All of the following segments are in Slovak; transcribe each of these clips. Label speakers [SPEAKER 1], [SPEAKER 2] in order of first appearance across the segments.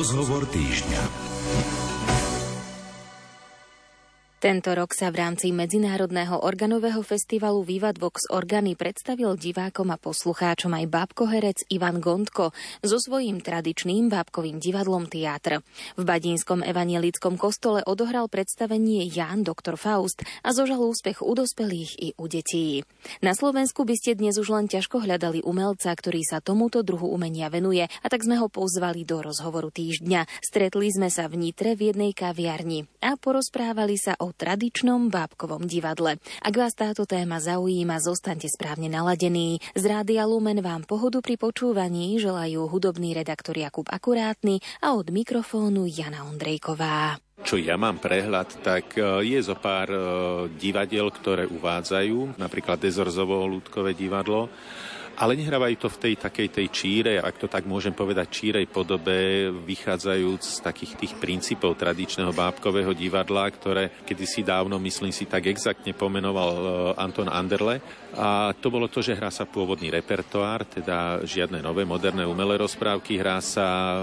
[SPEAKER 1] Rozhovor týždňa.
[SPEAKER 2] Tento rok sa v rámci Medzinárodného organového festivalu Vivat Vox Organy predstavil divákom a poslucháčom aj bábkoherec Ivan Gondko so svojím tradičným bábkovým divadlom Teatr. V Badínskom evanielickom kostole odohral predstavenie Jan doktor Faust a zožal úspech u dospelých i u detí. Na Slovensku by ste dnes už len ťažko hľadali umelca, ktorý sa tomuto druhu umenia venuje a tak sme ho pozvali do rozhovoru týždňa. Stretli sme sa v Nitre v jednej kaviarni a porozprávali sa o tradičnom bábkovom divadle. Ak vás táto téma zaujíma, zostaňte správne naladení. Z Rádia Lumen vám pohodu pri počúvaní želajú hudobný redaktor Jakub Akurátny a od mikrofónu Jana Ondrejková.
[SPEAKER 3] Čo ja mám prehľad, tak e, je zo pár e, divadiel, ktoré uvádzajú, napríklad Dezorzovo ľudkové divadlo, ale nehrávajú to v tej takej tej číre, ak to tak môžem povedať, čírej podobe, vychádzajúc z takých tých princípov tradičného bábkového divadla, ktoré kedysi dávno, myslím si, tak exaktne pomenoval e, Anton Anderle. A to bolo to, že hrá sa pôvodný repertoár, teda žiadne nové moderné umelé rozprávky, hrá sa e,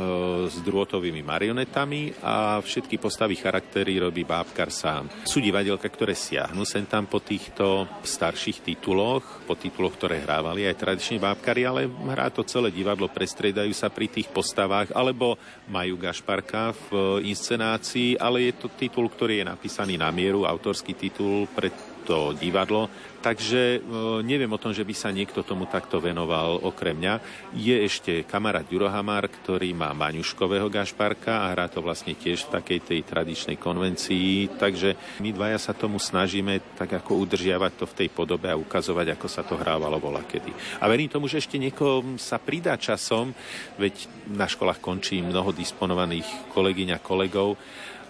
[SPEAKER 3] s drôtovými marionetami a všetky postavy charaktery robí bábkar sám. Sú divadelka, ktoré siahnu sem tam po týchto starších tituloch, po tituloch, ktoré hrávali aj tradične skutočne bábkari, ale hrá to celé divadlo, prestriedajú sa pri tých postavách, alebo majú Gašparka v inscenácii, ale je to titul, ktorý je napísaný na mieru, autorský titul pre to divadlo, takže e, neviem o tom, že by sa niekto tomu takto venoval okrem mňa. Je ešte kamarát Jurohamar, ktorý má Maňuškového Gašparka a hrá to vlastne tiež v takej tej tradičnej konvencii, takže my dvaja sa tomu snažíme tak ako udržiavať to v tej podobe a ukazovať, ako sa to hrávalo bola kedy. A verím tomu, že ešte niekoho sa pridá časom, veď na školách končí mnoho disponovaných kolegyň a kolegov,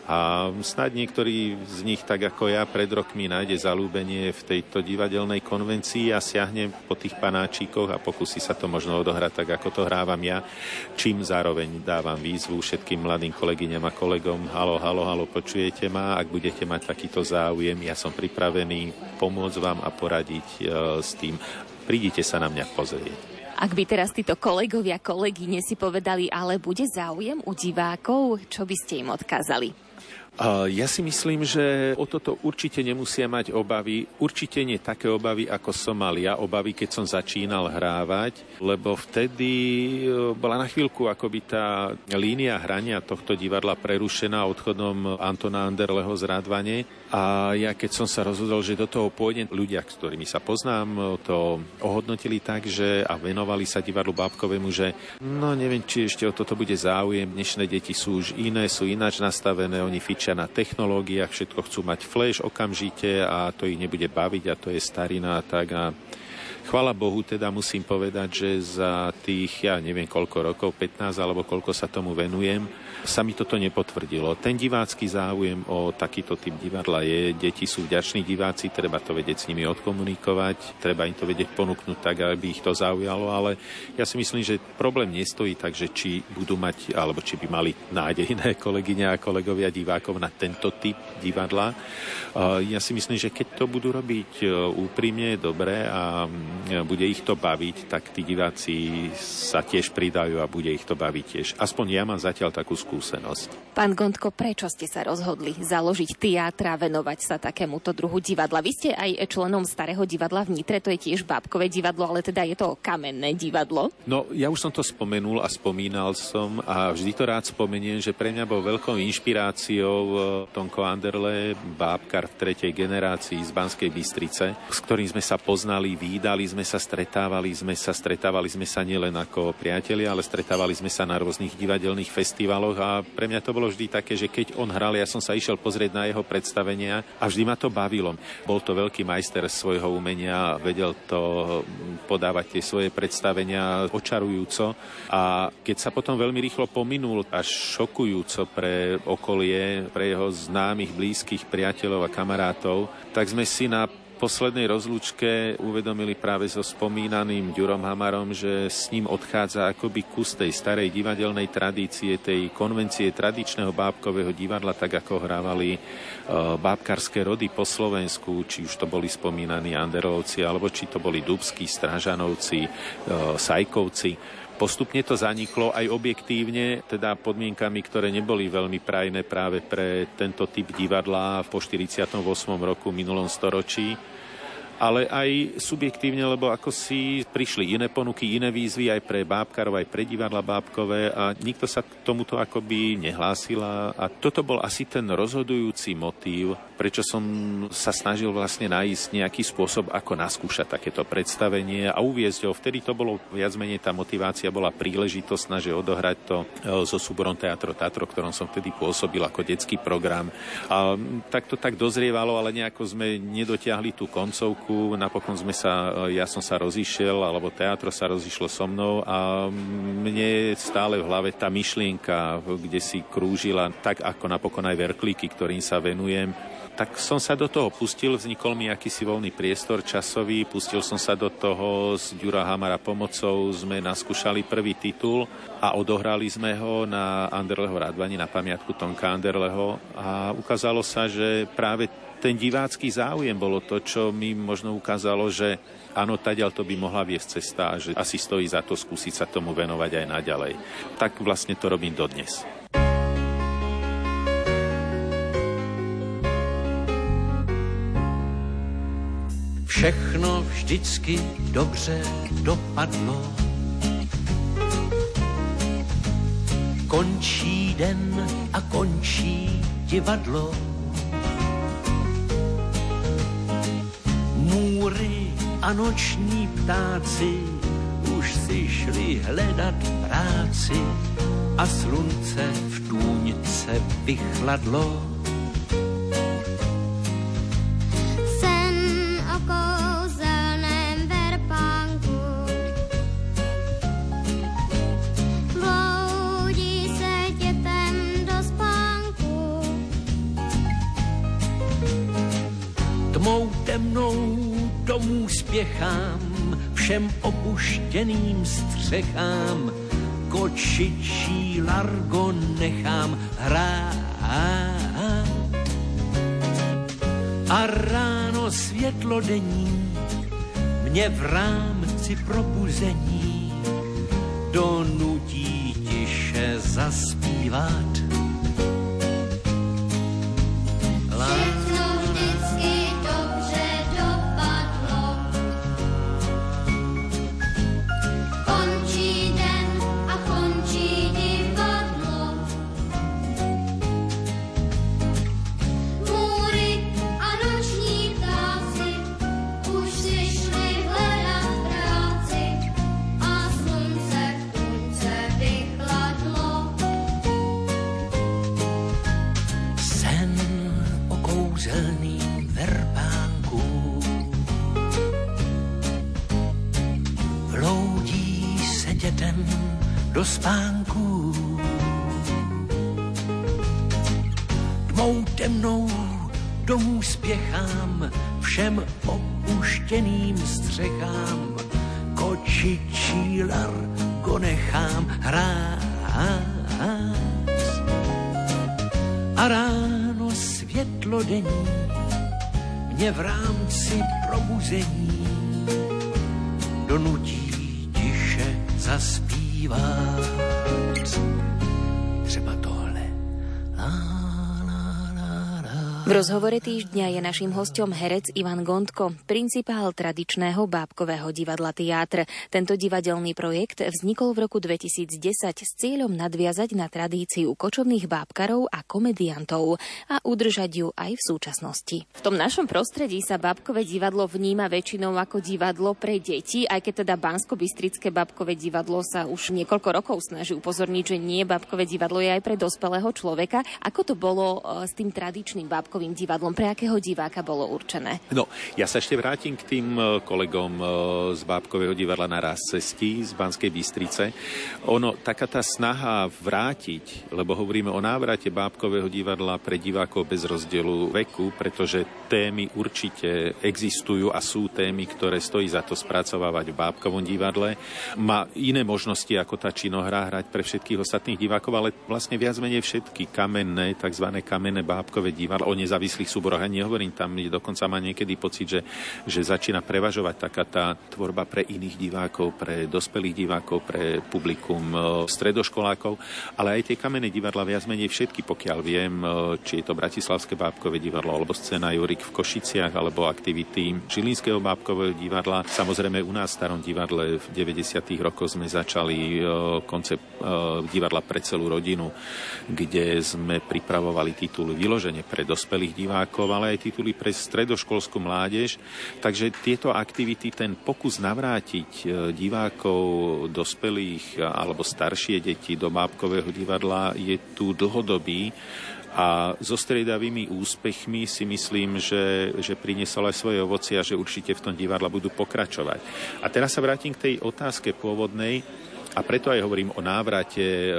[SPEAKER 3] a snad niektorý z nich, tak ako ja, pred rokmi nájde zalúbenie v tejto divadelnej konvencii a siahne po tých panáčikoch a pokusí sa to možno odohrať tak, ako to hrávam ja, čím zároveň dávam výzvu všetkým mladým kolegyňam a kolegom. Halo, halo, halo, počujete ma? Ak budete mať takýto záujem, ja som pripravený pomôcť vám a poradiť e, s tým. Prídite sa na mňa pozrieť.
[SPEAKER 2] Ak by teraz títo kolegovia, kolegyne si povedali, ale bude záujem u divákov, čo by ste im odkázali?
[SPEAKER 3] Ja si myslím, že o toto určite nemusia mať obavy. Určite nie také obavy, ako som mal ja obavy, keď som začínal hrávať, lebo vtedy e, bola na chvíľku akoby tá línia hrania tohto divadla prerušená odchodom Antona Anderleho z Radvane. A ja keď som sa rozhodol, že do toho pôjdem, ľudia, s ktorými sa poznám, to ohodnotili tak, že a venovali sa divadlu Bábkovému, že no neviem, či ešte o toto bude záujem. Dnešné deti sú už iné, sú ináč nastavené, oni fičia fičia na technológiách, všetko chcú mať flash okamžite a to ich nebude baviť a to je starina a tak a Chvala Bohu, teda musím povedať, že za tých, ja neviem koľko rokov, 15 alebo koľko sa tomu venujem, sa mi toto nepotvrdilo. Ten divácky záujem o takýto typ divadla je, deti sú vďační diváci, treba to vedieť s nimi odkomunikovať, treba im to vedieť ponúknuť tak, aby ich to zaujalo, ale ja si myslím, že problém nestojí tak, že či budú mať, alebo či by mali nádejné kolegyne a kolegovia divákov na tento typ divadla. Ja si myslím, že keď to budú robiť e, úprimne, dobre a bude ich to baviť, tak tí diváci sa tiež pridajú a bude ich to baviť tiež. Aspoň ja mám zatiaľ takú skúsenosť.
[SPEAKER 2] Pán Gondko, prečo ste sa rozhodli založiť teatra a venovať sa takémuto druhu divadla? Vy ste aj členom Starého divadla v Nitre, to je tiež bábkové divadlo, ale teda je to kamenné divadlo.
[SPEAKER 3] No, ja už som to spomenul a spomínal som a vždy to rád spomeniem, že pre mňa bol veľkou inšpiráciou e, Tonko Anderle, bábkar v tretej generácii z Banskej Bystrice, s ktorým sme sa poznali, výdali sme sa, stretávali sme sa, stretávali sme sa nielen ako priatelia, ale stretávali sme sa na rôznych divadelných festivaloch a pre mňa to bolo vždy také, že keď on hral, ja som sa išiel pozrieť na jeho predstavenia a vždy ma to bavilo. Bol to veľký majster svojho umenia, vedel to podávať tie svoje predstavenia očarujúco a keď sa potom veľmi rýchlo pominul až šokujúco pre okolie, pre jeho známych, blízkych priateľov a kamarátov, tak sme si na poslednej rozlúčke uvedomili práve so spomínaným Ďurom Hamarom, že s ním odchádza akoby kus tej starej divadelnej tradície, tej konvencie tradičného bábkového divadla, tak ako hrávali uh, bábkarské rody po Slovensku, či už to boli spomínaní Anderovci, alebo či to boli Dubskí, Stražanovci, uh, Sajkovci Postupne to zaniklo aj objektívne, teda podmienkami, ktoré neboli veľmi prajné práve pre tento typ divadla po 48. roku minulom storočí ale aj subjektívne, lebo ako si prišli iné ponuky, iné výzvy aj pre bábkarov, aj pre divadla bábkové a nikto sa k tomuto akoby nehlásila a toto bol asi ten rozhodujúci motív, prečo som sa snažil vlastne nájsť nejaký spôsob, ako naskúšať takéto predstavenie a uviezť ho. Vtedy to bolo viac menej tá motivácia bola príležitosť že odohrať to e, so súborom Teatro Tatro, ktorom som vtedy pôsobil ako detský program. A tak to tak dozrievalo, ale nejako sme nedotiahli tú koncovku roku napokon sme sa, ja som sa rozišiel, alebo teatro sa rozišlo so mnou a mne stále v hlave tá myšlienka, kde si krúžila, tak ako napokon aj verklíky, ktorým sa venujem, tak som sa do toho pustil, vznikol mi akýsi voľný priestor časový, pustil som sa do toho s Ďura Hamara pomocou, sme naskúšali prvý titul a odohrali sme ho na Anderleho Radvani, na pamiatku Tonka Anderleho a ukázalo sa, že práve ten divácky záujem bolo to, čo mi možno ukázalo, že áno, tadiaľ to by mohla viesť cesta a že asi stojí za to skúsiť sa tomu venovať aj naďalej. Tak vlastne to robím dodnes.
[SPEAKER 1] Všechno vždycky dobře dopadlo. Končí den a končí divadlo Můry a noční ptáci už si šli hledat práci a slunce v tůňce vychladlo všem opuštěným střechám, kočičí largo nechám hrát. A ráno světlo denní mě v rámci probuzení donutí tiše zaspívat Dětem do spánku. Tmou temnou domů spěchám, všem opuštěným střechám, kočičí largo nechám hrát. A ráno světlo dení mě v rámci probuzení donutí zaspívať.
[SPEAKER 2] Rozhovore týždňa je našim hostom herec Ivan Gondko, principál tradičného bábkového divadla Teátr. Tento divadelný projekt vznikol v roku 2010 s cieľom nadviazať na tradíciu kočovných bábkarov a komediantov a udržať ju aj v súčasnosti. V tom našom prostredí sa bábkové divadlo vníma väčšinou ako divadlo pre deti, aj keď teda Bansko-Bystrické bábkové divadlo sa už niekoľko rokov snaží upozorniť, že nie bábkové divadlo je aj pre dospelého človeka. Ako to bolo e, s tým tradičným bábkovým Národným divadlom. Pre akého diváka bolo určené?
[SPEAKER 3] No, ja sa ešte vrátim k tým e, kolegom e, z Bábkového divadla na raz cestí z Banskej Bystrice. Ono, taká tá snaha vrátiť, lebo hovoríme o návrate Bábkového divadla pre divákov bez rozdielu veku, pretože témy určite existujú a sú témy, ktoré stojí za to spracovávať v Bábkovom divadle. Má iné možnosti ako tá činohra hrať pre všetkých ostatných divákov, ale vlastne viac menej všetky kamenné, tzv. kamenné Bábkové divadlo, o ne nezávislých súboroch. Ani nehovorím, tam dokonca má niekedy pocit, že, že začína prevažovať taká tá tvorba pre iných divákov, pre dospelých divákov, pre publikum e, stredoškolákov, ale aj tie kamenné divadla viac menej všetky, pokiaľ viem, e, či je to Bratislavské bábkové divadlo, alebo scéna Jurik v Košiciach, alebo aktivity Žilinského bábkového divadla. Samozrejme u nás v starom divadle v 90. rokoch sme začali koncept divadla pre celú rodinu, kde sme pripravovali titul vyloženie pre dospelých divákov, ale aj tituly pre stredoškolskú mládež. Takže tieto aktivity, ten pokus navrátiť e, divákov, dospelých alebo staršie deti do bábkového divadla je tu dlhodobý a so striedavými úspechmi si myslím, že, že priniesol aj svoje ovoci a že určite v tom divadla budú pokračovať. A teraz sa vrátim k tej otázke pôvodnej. A preto aj hovorím o návrate e,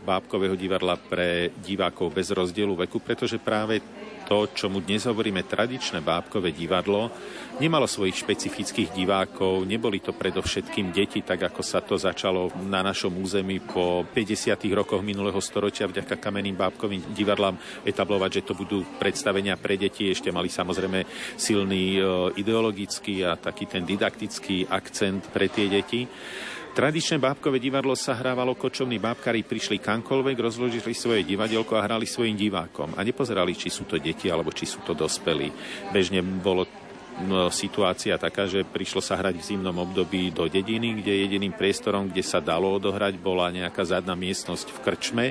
[SPEAKER 3] bábkového divadla pre divákov bez rozdielu veku, pretože práve to, čo mu dnes hovoríme tradičné bábkové divadlo, nemalo svojich špecifických divákov, neboli to predovšetkým deti, tak ako sa to začalo na našom území po 50. rokoch minulého storočia vďaka kamenným bábkovým divadlám etablovať, že to budú predstavenia pre deti. Ešte mali samozrejme silný e, ideologický a taký ten didaktický akcent pre tie deti. Tradičné bábkové divadlo sa hrávalo kočovní bábkari, prišli kamkoľvek, rozložili svoje divadelko a hrali svojim divákom. A nepozerali, či sú to deti alebo či sú to dospelí. Bežne bolo situácia taká, že prišlo sa hrať v zimnom období do dediny, kde jediným priestorom, kde sa dalo odohrať, bola nejaká zadná miestnosť v krčme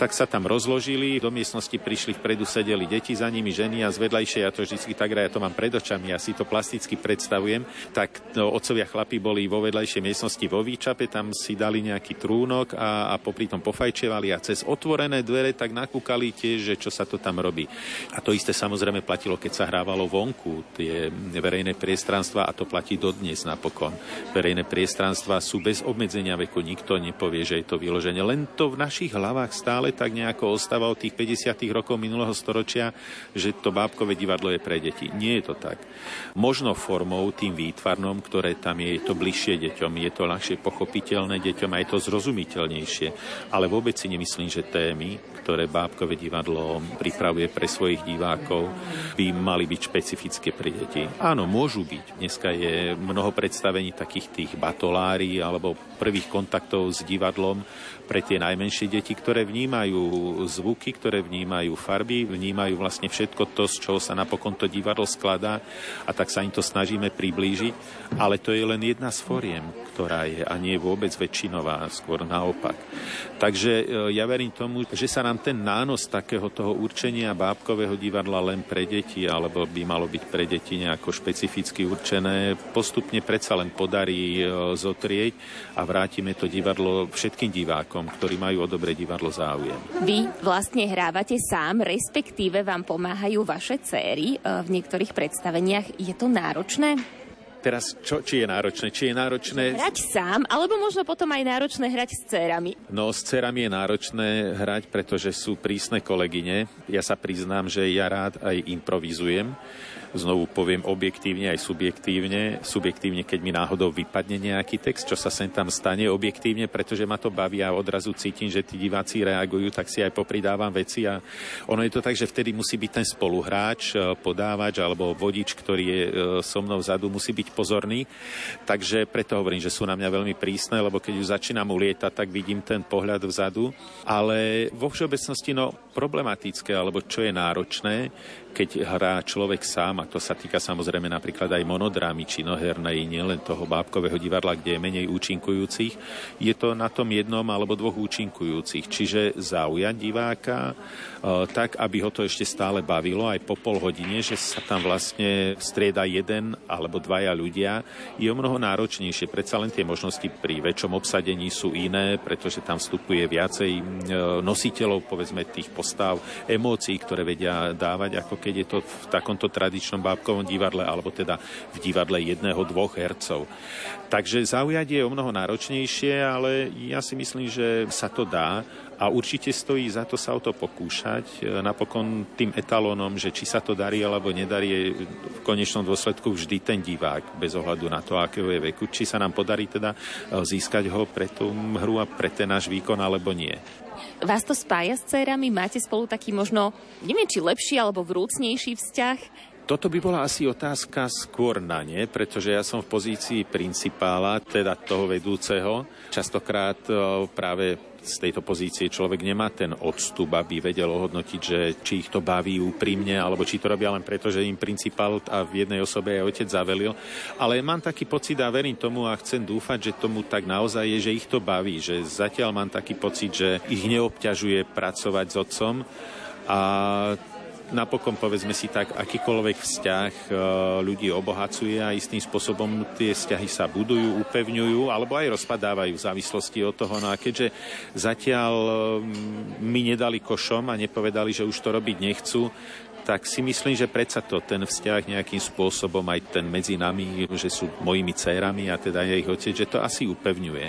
[SPEAKER 3] tak sa tam rozložili, do miestnosti prišli vpredu, sedeli deti, za nimi ženy a z vedľajšej, ja to vždy tak ja to mám pred očami, ja si to plasticky predstavujem, tak no, otcovia chlapi boli vo vedľajšej miestnosti vo výčape, tam si dali nejaký trúnok a, a popri tom pofajčevali a cez otvorené dvere tak nakúkali tiež, že čo sa to tam robí. A to isté samozrejme platilo, keď sa hrávalo vonku, tie verejné priestranstva a to platí dodnes napokon. Verejné priestranstva sú bez obmedzenia veku, nikto nepovie, že je to vyloženie. Len to v našich hlavách stále tak nejako ostáva od tých 50. rokov minulého storočia, že to bábkové divadlo je pre deti. Nie je to tak. Možno formou, tým výtvarnom, ktoré tam je, je to bližšie deťom, je to ľahšie pochopiteľné deťom a je to zrozumiteľnejšie. Ale vôbec si nemyslím, že témy, ktoré bábkové divadlo pripravuje pre svojich divákov, by mali byť špecifické pre deti. Áno, môžu byť. Dneska je mnoho predstavení takých tých batolári alebo prvých kontaktov s divadlom pre tie najmenšie deti, ktoré vnímajú zvuky, ktoré vnímajú farby, vnímajú vlastne všetko to, z čoho sa napokon to divadlo skladá a tak sa im to snažíme priblížiť. Ale to je len jedna z foriem, ktorá je a nie je vôbec väčšinová, skôr naopak. Takže e, ja verím tomu, že sa nám ten nános takého toho určenia bábkového divadla len pre deti, alebo by malo byť pre deti nejako špecificky určené, postupne predsa len podarí e, zotrieť a vrátime to divadlo všetkým divákom, ktorí majú o dobré divadlo záujem.
[SPEAKER 2] Vy vlastne hrávate sám, respektíve vám pomáhajú vaše céry e, v niektorých predstaveniach. Je to náročné?
[SPEAKER 3] Teraz, čo, či je náročné? Či je náročné...
[SPEAKER 2] Hrať sám, alebo možno potom aj náročné hrať s cérami?
[SPEAKER 3] No, s cérami je náročné hrať, pretože sú prísne kolegyne. Ja sa priznám, že ja rád aj improvizujem znovu poviem objektívne aj subjektívne. Subjektívne, keď mi náhodou vypadne nejaký text, čo sa sem tam stane, objektívne, pretože ma to baví a odrazu cítim, že tí diváci reagujú, tak si aj popridávam veci a ono je to tak, že vtedy musí byť ten spoluhráč, e, podávač alebo vodič, ktorý je e, so mnou vzadu, musí byť pozorný. Takže preto hovorím, že sú na mňa veľmi prísne, lebo keď už začínam ulietať, tak vidím ten pohľad vzadu. Ale vo všeobecnosti, no, problematické, alebo čo je náročné, keď hrá človek sám, a to sa týka samozrejme napríklad aj monodrámy činohernej, nielen toho bábkového divadla, kde je menej účinkujúcich, je to na tom jednom alebo dvoch účinkujúcich. Čiže zaujať diváka, Eh, tak, aby ho to ešte stále bavilo aj po pol hodine, že sa tam vlastne strieda jeden alebo dvaja ľudia, je o mnoho náročnejšie. Predsa len tie možnosti pri väčšom obsadení sú iné, pretože tam vstupuje viacej eh, nositeľov, povedzme, tých postav, emócií, ktoré vedia dávať, ako keď je to v takomto tradičnom bábkovom divadle, alebo teda v divadle jedného, dvoch hercov. Takže zaujať je o mnoho náročnejšie, ale ja si myslím, že sa to dá a určite stojí za to sa o to pokúšať. E, napokon tým etalónom, že či sa to darí alebo nedarí, je v konečnom dôsledku vždy ten divák, bez ohľadu na to, akého je veku, či sa nám podarí teda získať ho pre tú hru a pre ten náš výkon, alebo nie.
[SPEAKER 2] Vás to spája s dcerami? Máte spolu taký možno, neviem, či lepší alebo vrúcnejší vzťah?
[SPEAKER 3] Toto by bola asi otázka skôr na ne, pretože ja som v pozícii principála, teda toho vedúceho. Častokrát e, práve z tejto pozície človek nemá ten odstup, aby vedel ohodnotiť, že či ich to baví úprimne, alebo či to robia len preto, že im principál a v jednej osobe aj otec zavelil. Ale mám taký pocit a verím tomu a chcem dúfať, že tomu tak naozaj je, že ich to baví, že zatiaľ mám taký pocit, že ich neobťažuje pracovať s otcom a napokon povedzme si tak, akýkoľvek vzťah e, ľudí obohacuje a istým spôsobom tie vzťahy sa budujú, upevňujú alebo aj rozpadávajú v závislosti od toho. No a keďže zatiaľ mi nedali košom a nepovedali, že už to robiť nechcú, tak si myslím, že predsa to ten vzťah nejakým spôsobom aj ten medzi nami, že sú mojimi dcerami a teda ich otec, že to asi upevňuje.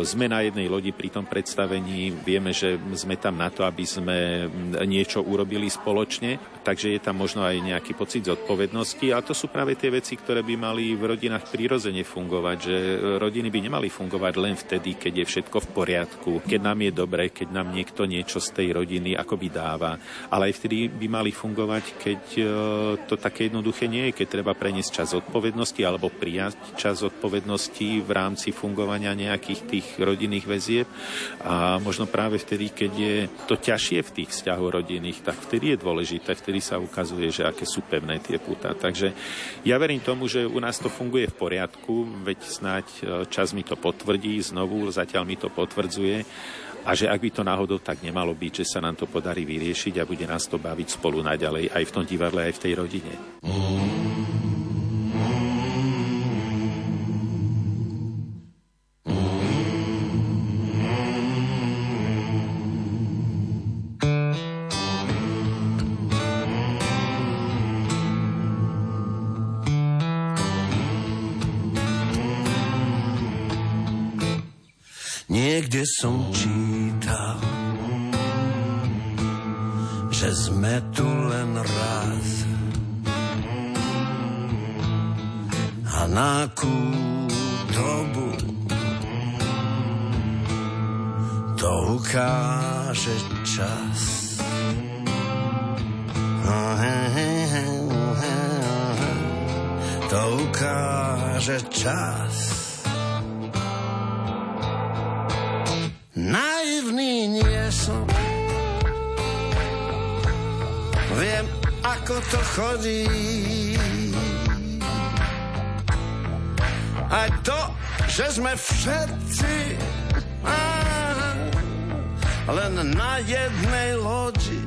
[SPEAKER 3] Sme na jednej lodi pri tom predstavení, vieme, že sme tam na to, aby sme niečo urobili spoločne, takže je tam možno aj nejaký pocit zodpovednosti a to sú práve tie veci, ktoré by mali v rodinách prirodzene fungovať, že rodiny by nemali fungovať len vtedy, keď je všetko v poriadku, keď nám je dobre, keď nám niekto niečo z tej rodiny akoby dáva, ale aj vtedy by mali fungovať, keď e, to také jednoduché nie je, keď treba preniesť čas odpovednosti alebo prijať čas odpovednosti v rámci fungovania nejakých tých rodinných väzieb. A možno práve vtedy, keď je to ťažšie v tých vzťahoch rodinných, tak vtedy je dôležité, vtedy sa ukazuje, že aké sú pevné tie púta. Takže ja verím tomu, že u nás to funguje v poriadku, veď snáď e, čas mi to potvrdí znovu, zatiaľ mi to potvrdzuje a že ak by to náhodou tak nemalo byť, že sa nám to podarí vyriešiť a bude nás to baviť spolu naďalej aj v tom divadle, aj v tej rodine.
[SPEAKER 4] Niekde som čítal, že sme tu len raz. A na akú dobu to ukáže čas. Chodí. Aj to, že sme všetci len na jednej lodi.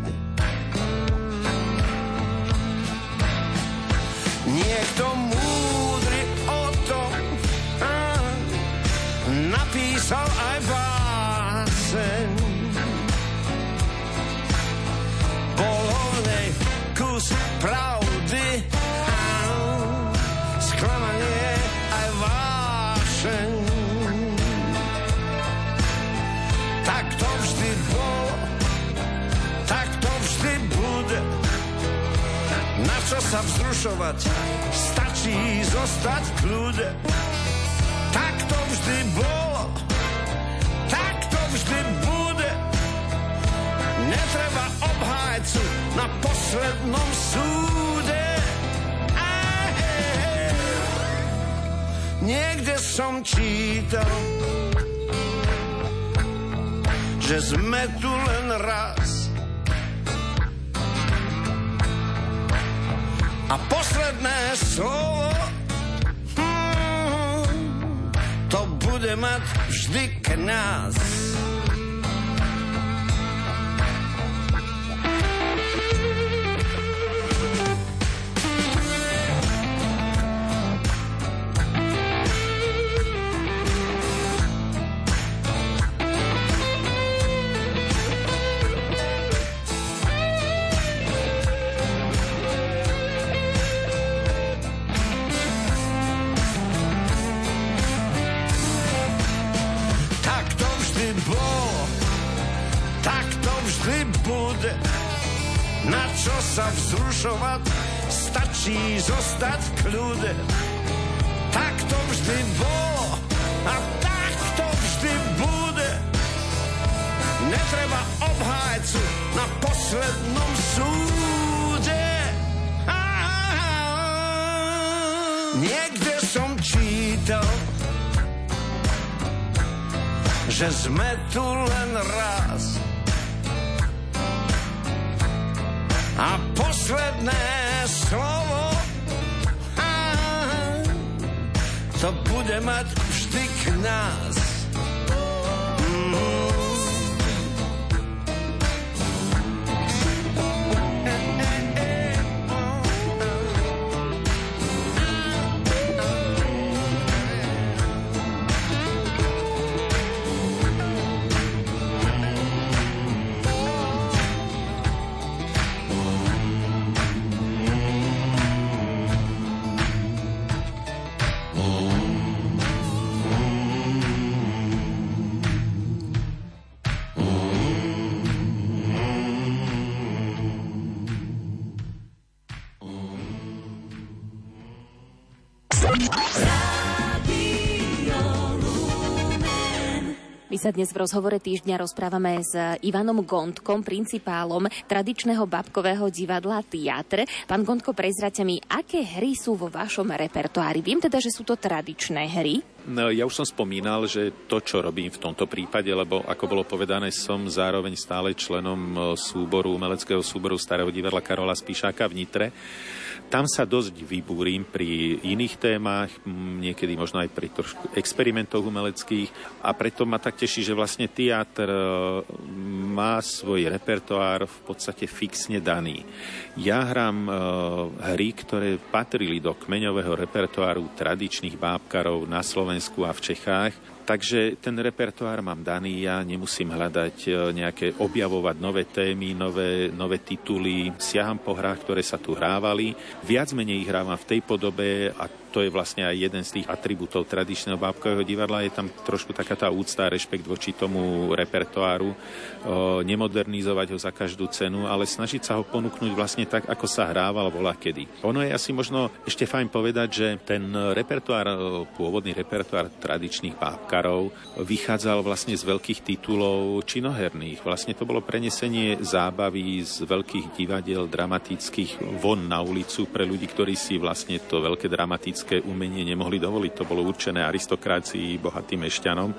[SPEAKER 4] Pravdy, sklamanie aj vášeň. Tak to vždy bolo, tak to vždy bude. Na čo sa vzrušovať, stačí zostať v kľude. Tak to vždy bolo, na poslednom súde. Niekde som čítal, že sme tu len raz. A posledné slovo hmm, to bude mať vždy kniaz. sa poslednom súde. Niekde som čítal, že sme tu len raz. A posledné slovo to bude mať vždy k nás.
[SPEAKER 2] Dnes v rozhovore týždňa rozprávame s Ivanom Gondkom, principálom tradičného babkového divadla Teatr. Pán Gondko, prezrate mi, aké hry sú vo vašom repertoári? Viem teda, že sú to tradičné hry.
[SPEAKER 3] No, ja už som spomínal, že to, čo robím v tomto prípade, lebo ako bolo povedané, som zároveň stále členom e, súboru, umeleckého súboru Starého divadla Karola Spíšáka v Nitre, tam sa dosť vybúrim pri iných témach, niekedy možno aj pri trošku experimentoch umeleckých a preto ma tak teší, že vlastne teatr e, má svoj repertoár v podstate fixne daný. Ja hrám e, hry, ktoré patrili do kmeňového repertoáru tradičných bábkarov na Slovensku a v Čechách Takže ten repertoár mám daný, ja nemusím hľadať e, nejaké, objavovať nové témy, nové, nové tituly. Siaham po hrách, ktoré sa tu hrávali. Viac menej ich hrávam v tej podobe a to je vlastne aj jeden z tých atribútov tradičného bábkového divadla. Je tam trošku taká tá úcta a rešpekt voči tomu repertoáru. O, nemodernizovať ho za každú cenu, ale snažiť sa ho ponúknuť vlastne tak, ako sa hrával bola kedy. Ono je asi možno ešte fajn povedať, že ten repertoár, pôvodný repertoár tradičných bábkarov vychádzal vlastne z veľkých titulov činoherných. Vlastne to bolo prenesenie zábavy z veľkých divadiel dramatických von na ulicu pre ľudí, ktorí si vlastne to veľké dramatické klasické umenie nemohli dovoliť. To bolo určené aristokracii, bohatým mešťanom.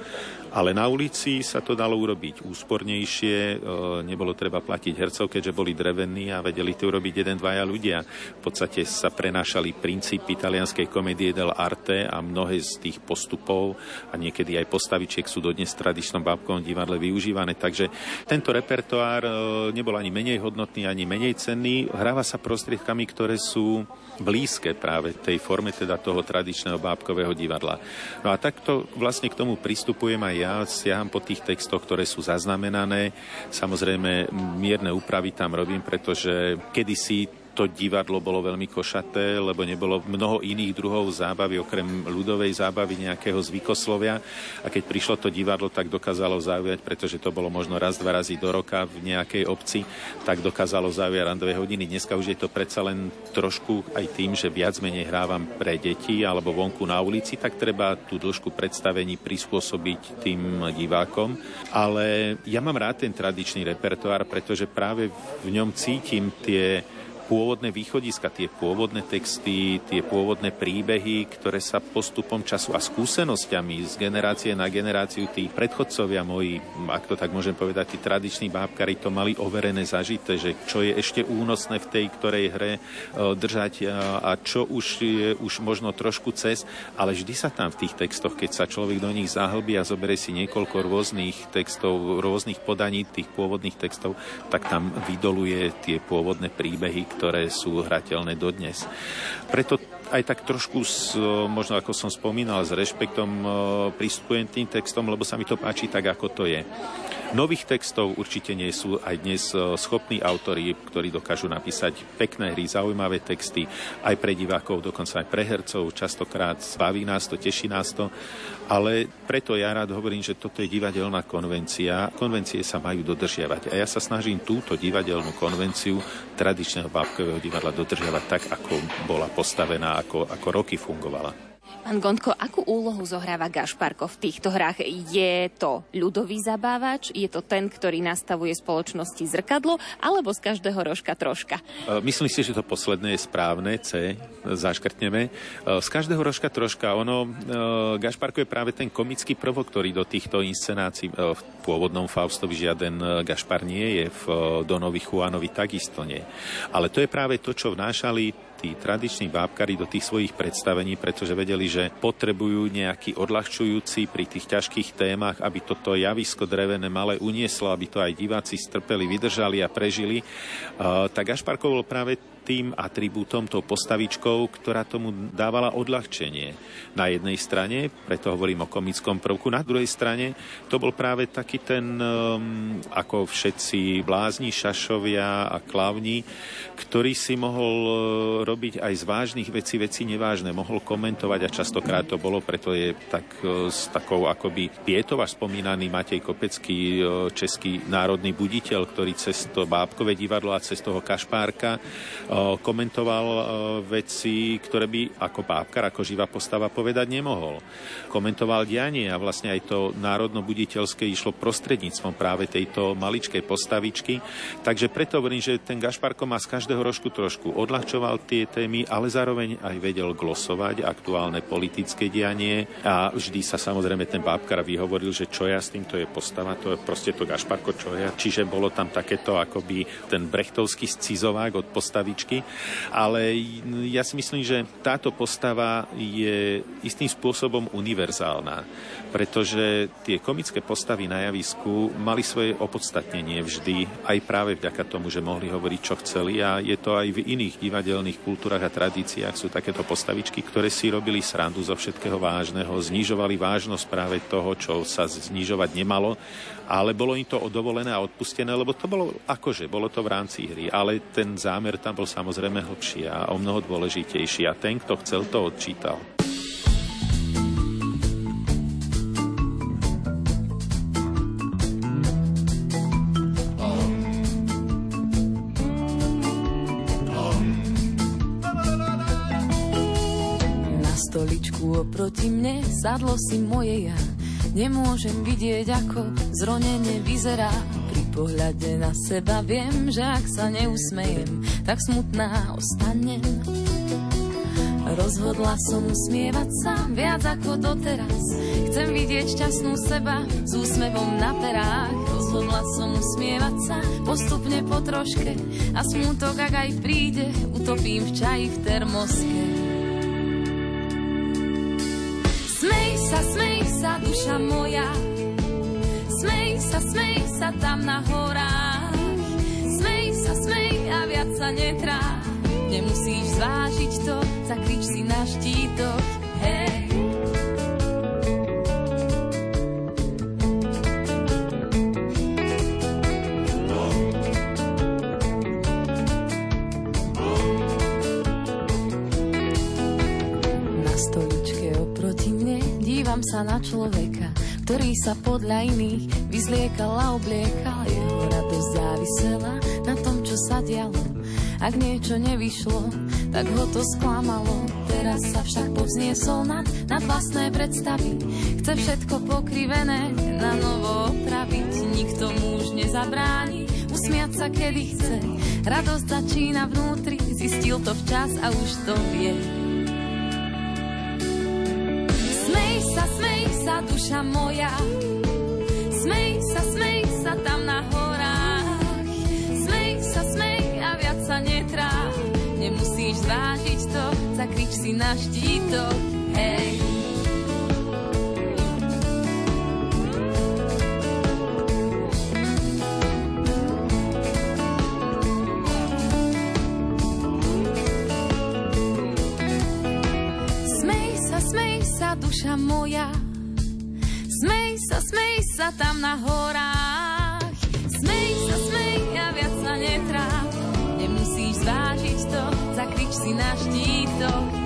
[SPEAKER 3] Ale na ulici sa to dalo urobiť úspornejšie, e, nebolo treba platiť hercov, keďže boli drevení a vedeli to urobiť jeden, dvaja ľudia. V podstate sa prenášali princípy italianskej komédie del arte a mnohé z tých postupov a niekedy aj postavičiek sú dodnes v tradičnom bábkovom divadle využívané. Takže tento repertoár e, nebol ani menej hodnotný, ani menej cenný. Hráva sa prostriedkami, ktoré sú blízke práve tej forme teda toho tradičného bábkového divadla. No a takto vlastne k tomu pristupujem aj ja siaham po tých textoch, ktoré sú zaznamenané. Samozrejme, mierne úpravy tam robím, pretože kedysi to divadlo bolo veľmi košaté, lebo nebolo mnoho iných druhov zábavy, okrem ľudovej zábavy nejakého zvykoslovia. A keď prišlo to divadlo, tak dokázalo zaujať, pretože to bolo možno raz, dva razy do roka v nejakej obci, tak dokázalo zaujať randové hodiny. Dneska už je to predsa len trošku aj tým, že viac menej hrávam pre deti alebo vonku na ulici, tak treba tú dĺžku predstavení prispôsobiť tým divákom. Ale ja mám rád ten tradičný repertoár, pretože práve v ňom cítim tie pôvodné východiska, tie pôvodné texty, tie pôvodné príbehy, ktoré sa postupom času a skúsenosťami z generácie na generáciu tí predchodcovia moji, ak to tak môžem povedať, tí tradiční bábkari to mali overené zažité, že čo je ešte únosné v tej ktorej hre e, držať a čo už je už možno trošku cez, ale vždy sa tam v tých textoch, keď sa človek do nich zahlbí a zoberie si niekoľko rôznych textov, rôznych podaní tých pôvodných textov, tak tam vydoluje tie pôvodné príbehy, ktoré sú hrateľné dodnes. Preto aj tak trošku, s, možno ako som spomínal, s rešpektom pristupujem tým textom, lebo sa mi to páči tak, ako to je. Nových textov určite nie sú aj dnes e, schopní autori, ktorí dokážu napísať pekné hry, zaujímavé texty aj pre divákov, dokonca aj pre hercov. Častokrát zbaví nás to, teší nás to, ale preto ja rád hovorím, že toto je divadelná konvencia. Konvencie sa majú dodržiavať a ja sa snažím túto divadelnú konvenciu tradičného bábkového divadla dodržiavať tak, ako bola postavená, ako, ako roky fungovala.
[SPEAKER 2] Pán Gondko, akú úlohu zohráva Gašparko v týchto hrách? Je to ľudový zabávač? Je to ten, ktorý nastavuje spoločnosti zrkadlo? Alebo z každého rožka troška?
[SPEAKER 3] E, myslím si, že to posledné je správne, C, zaškrtneme. E, z každého rožka troška. Ono, e, Gašparko je práve ten komický prvok, ktorý do týchto inscenácií v pôvodnom Faustovi žiaden Gašpar nie je, v Donovi Juanovi takisto nie. Ale to je práve to, čo vnášali tí tradiční bábkari do tých svojich predstavení, pretože vedeli, že potrebujú nejaký odľahčujúci pri tých ťažkých témach, aby toto javisko drevené malé unieslo, aby to aj diváci strpeli, vydržali a prežili. Tak Gašparkov bol práve tým atribútom, tou postavičkou, ktorá tomu dávala odľahčenie. Na jednej strane, preto hovorím o komickom prvku, na druhej strane to bol práve taký ten, um, ako všetci blázni, šašovia a klavni, ktorý si mohol uh, robiť aj z vážnych vecí veci nevážne, mohol komentovať a častokrát to bolo, preto je tak uh, s takou akoby pietova spomínaný Matej Kopecký, uh, český národný buditeľ, ktorý cez to bábkové divadlo a cez toho kašpárka komentoval veci, ktoré by ako bábkar, ako živá postava povedať nemohol. Komentoval dianie a vlastne aj to národno-buditeľské išlo prostredníctvom práve tejto maličkej postavičky. Takže preto hovorím, že ten Gašparko má z každého rožku trošku odľahčoval tie témy, ale zároveň aj vedel glosovať aktuálne politické dianie a vždy sa samozrejme ten bábkar vyhovoril, že čo ja s týmto je postava, to je proste to Gašparko, čo ja. Čiže bolo tam takéto akoby ten brechtovský scizovák od postavičky postavičky, ale ja si myslím, že táto postava je istým spôsobom univerzálna, pretože tie komické postavy na javisku mali svoje opodstatnenie vždy, aj práve vďaka tomu, že mohli hovoriť, čo chceli a je to aj v iných divadelných kultúrach a tradíciách sú takéto postavičky, ktoré si robili srandu zo všetkého vážneho, znižovali vážnosť práve toho, čo sa znižovať nemalo ale bolo im to dovolené a odpustené, lebo to bolo akože, bolo to v rámci hry, ale ten zámer tam bol samozrejme hlbší a o mnoho dôležitejší a ten, kto chcel, to odčítal.
[SPEAKER 5] Oproti mne sadlo si moje ja Nemôžem vidieť, ako zronenie vyzerá. Pohľade na seba viem, že ak sa neusmejem, tak smutná ostanem. Rozhodla som usmievať sa viac ako doteraz. Chcem vidieť šťastnú seba s úsmevom na perách. Rozhodla som usmievať sa postupne po troške a smutok, ak aj príde, utopím v čaji v termoske. Smej sa, smej sa, duša moja, smej sa, smej sa tam na horách. Smej sa, smej a viac sa netrá. Nemusíš zvážiť to, zakrič si na štítok, hej. Sa na človeka, ktorý sa podľa iných vyzliekal a obliekal. Jeho radosť závisela na tom, čo sa dialo. Ak niečo nevyšlo, tak ho to sklamalo. Teraz sa však povzniesol nad, nad vlastné predstavy. Chce všetko pokrivené na novo opraviť. Nikto mu už nezabráni usmiať sa, kedy chce. Radosť začína vnútri, zistil to včas a už to vie. sa, smej sa, duša moja. Si na štítok. Hej. duša moja. Smej sa, smej sa tam na horách. Smej sa, smej a viac sa netráp. Nemusíš zvážiť to, zakrič si na štítok.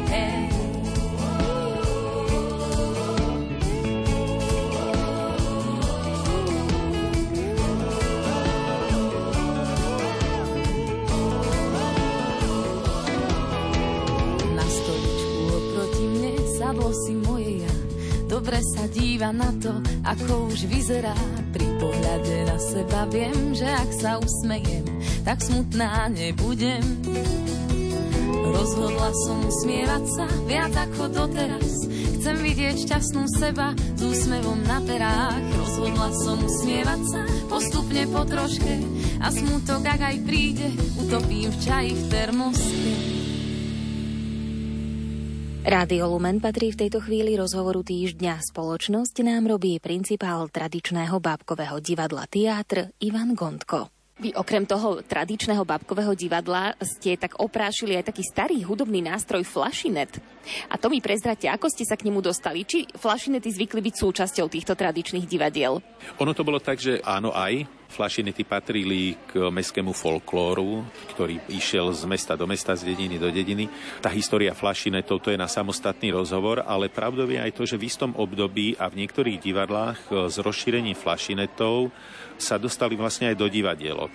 [SPEAKER 5] Díva na to, ako už vyzerá. Pri pohľade na seba viem, že ak sa usmejem, tak smutná nebudem. Rozhodla som usmievať sa viac ako doteraz. Chcem vidieť šťastnú seba s úsmevom na perách. Rozhodla som usmievať sa postupne po troške a smutok, ak aj príde, utopím v čaji v termoske.
[SPEAKER 2] Rádio Lumen patrí v tejto chvíli rozhovoru týždňa. Spoločnosť nám robí principál tradičného bábkového divadla Teátr Ivan Gondko. Vy okrem toho tradičného babkového divadla ste tak oprášili aj taký starý hudobný nástroj flašinet. A to mi prezrate, ako ste sa k nemu dostali? Či flašinety zvykli byť súčasťou týchto tradičných divadiel?
[SPEAKER 3] Ono to bolo tak, že áno aj, Flašinety patrili k mestskému folklóru, ktorý išiel z mesta do mesta, z dediny do dediny. Tá história flašinetov to je na samostatný rozhovor, ale pravdou je aj to, že v istom období a v niektorých divadlách s rozšírením flašinetov sa dostali vlastne aj do divadielo.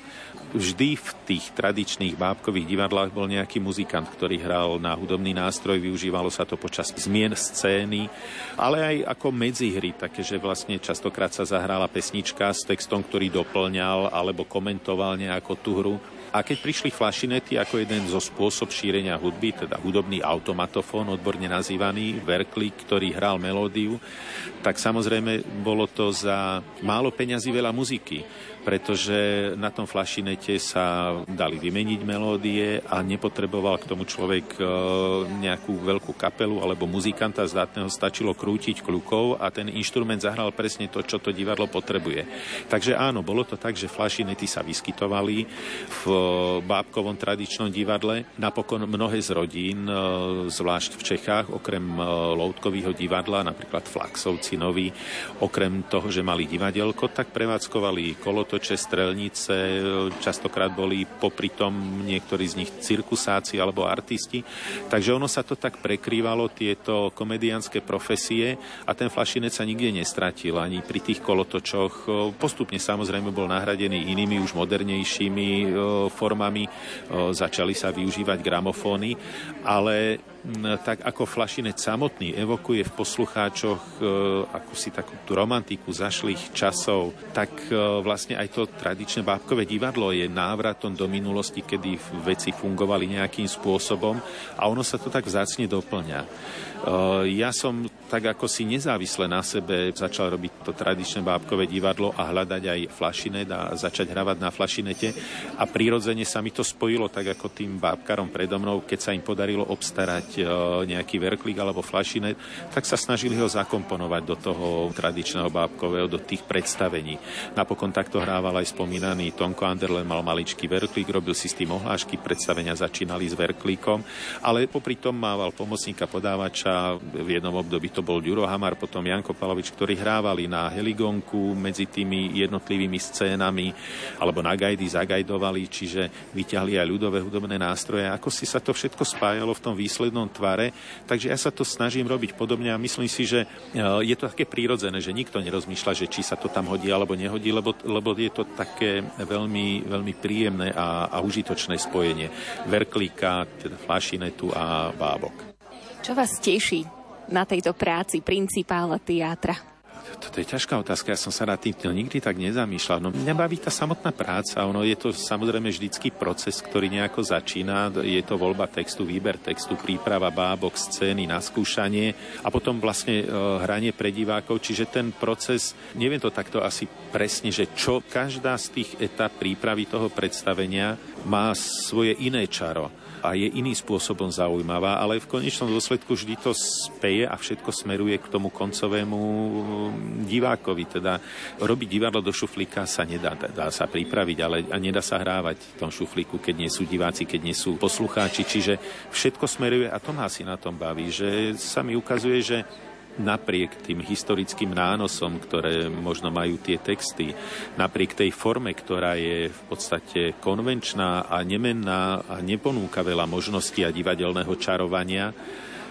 [SPEAKER 3] Vždy v tých tradičných bábkových divadlách bol nejaký muzikant, ktorý hral na hudobný nástroj, využívalo sa to počas zmien scény, ale aj ako medzihry, také, že vlastne častokrát sa zahrála pesnička s textom, ktorý doplňal alebo komentoval nejakú tú hru. A keď prišli flašinety ako jeden zo spôsob šírenia hudby, teda hudobný automatofón, odborne nazývaný, verklík, ktorý hral melódiu, tak samozrejme bolo to za málo peňazí veľa muziky pretože na tom flašinete sa dali vymeniť melódie a nepotreboval k tomu človek e, nejakú veľkú kapelu alebo muzikanta zdátneho, stačilo krútiť kľukov a ten inštrument zahral presne to, čo to divadlo potrebuje. Takže áno, bolo to tak, že flašinety sa vyskytovali v bábkovom tradičnom divadle. Napokon mnohé z rodín, e, zvlášť v Čechách, okrem e, loutkového divadla, napríklad Flaxovci noví, okrem toho, že mali divadelko, tak prevádzkovali kolo kolotoče, strelnice, častokrát boli popri tom niektorí z nich cirkusáci alebo artisti. Takže ono sa to tak prekrývalo, tieto komediánske profesie a ten flašinec sa nikde nestratil ani pri tých kolotočoch. Postupne samozrejme bol nahradený inými, už modernejšími e, formami. Začali sa využívať gramofóny, ale tak ako flašinec samotný evokuje v poslucháčoch e, ako si takú tú romantiku zašlých časov, tak e, vlastne aj to tradičné bábkové divadlo je návratom do minulosti, kedy veci fungovali nejakým spôsobom a ono sa to tak vzácne doplňa. Eh, ja som tak ako si nezávisle na sebe začal robiť to tradičné bábkové divadlo a hľadať aj flašinet a začať hravať na flašinete a prirodzene sa mi to spojilo tak ako tým bábkarom predo mnou, keď sa im podarilo obstarať eh, nejaký verklík alebo flašinet, tak sa snažili ho zakomponovať do toho tradičného bábkového, do tých predstavení. Napokon takto hrával aj spomínaný Tonko Anderlen, mal maličký verklík, robil si s tým ohlášky, predstavenia začínali s verklíkom, ale popri tom mával pomocníka podávača v jednom období to bol Ďuro Hamar, potom Janko Palovič, ktorí hrávali na heligonku medzi tými jednotlivými scénami, alebo na gajdy zagajdovali, čiže vyťahli aj ľudové hudobné nástroje. Ako si sa to všetko spájalo v tom výslednom tvare, takže ja sa to snažím robiť podobne a myslím si, že e, je to také prírodzené, že nikto nerozmýšľa, že či sa to tam hodí alebo nehodí, lebo, lebo je to také veľmi, veľmi príjemné a, a užitočné spojenie verklíka, teda flašinetu a bábok.
[SPEAKER 2] Čo vás teší na tejto práci principála teátra?
[SPEAKER 3] To je ťažká otázka, ja som sa nad tým nikdy tak nezamýšľal. No mňa baví tá samotná práca, ono je to samozrejme vždycký proces, ktorý nejako začína, je to voľba textu, výber textu, príprava bábok, scény, naskúšanie a potom vlastne e, hranie pre divákov, čiže ten proces, neviem to takto asi presne, že čo každá z tých etap prípravy toho predstavenia má svoje iné čaro a je iným spôsobom zaujímavá, ale v konečnom dôsledku vždy to speje a všetko smeruje k tomu koncovému mm, divákovi. Teda robiť divadlo do šuflíka sa nedá, dá sa pripraviť, ale a nedá sa hrávať v tom šuflíku, keď nie sú diváci, keď nie sú poslucháči. Čiže všetko smeruje a to ma asi na tom baví, že sa mi ukazuje, že napriek tým historickým nánosom, ktoré možno majú tie texty, napriek tej forme, ktorá je v podstate konvenčná a nemenná a neponúka veľa možností a divadelného čarovania,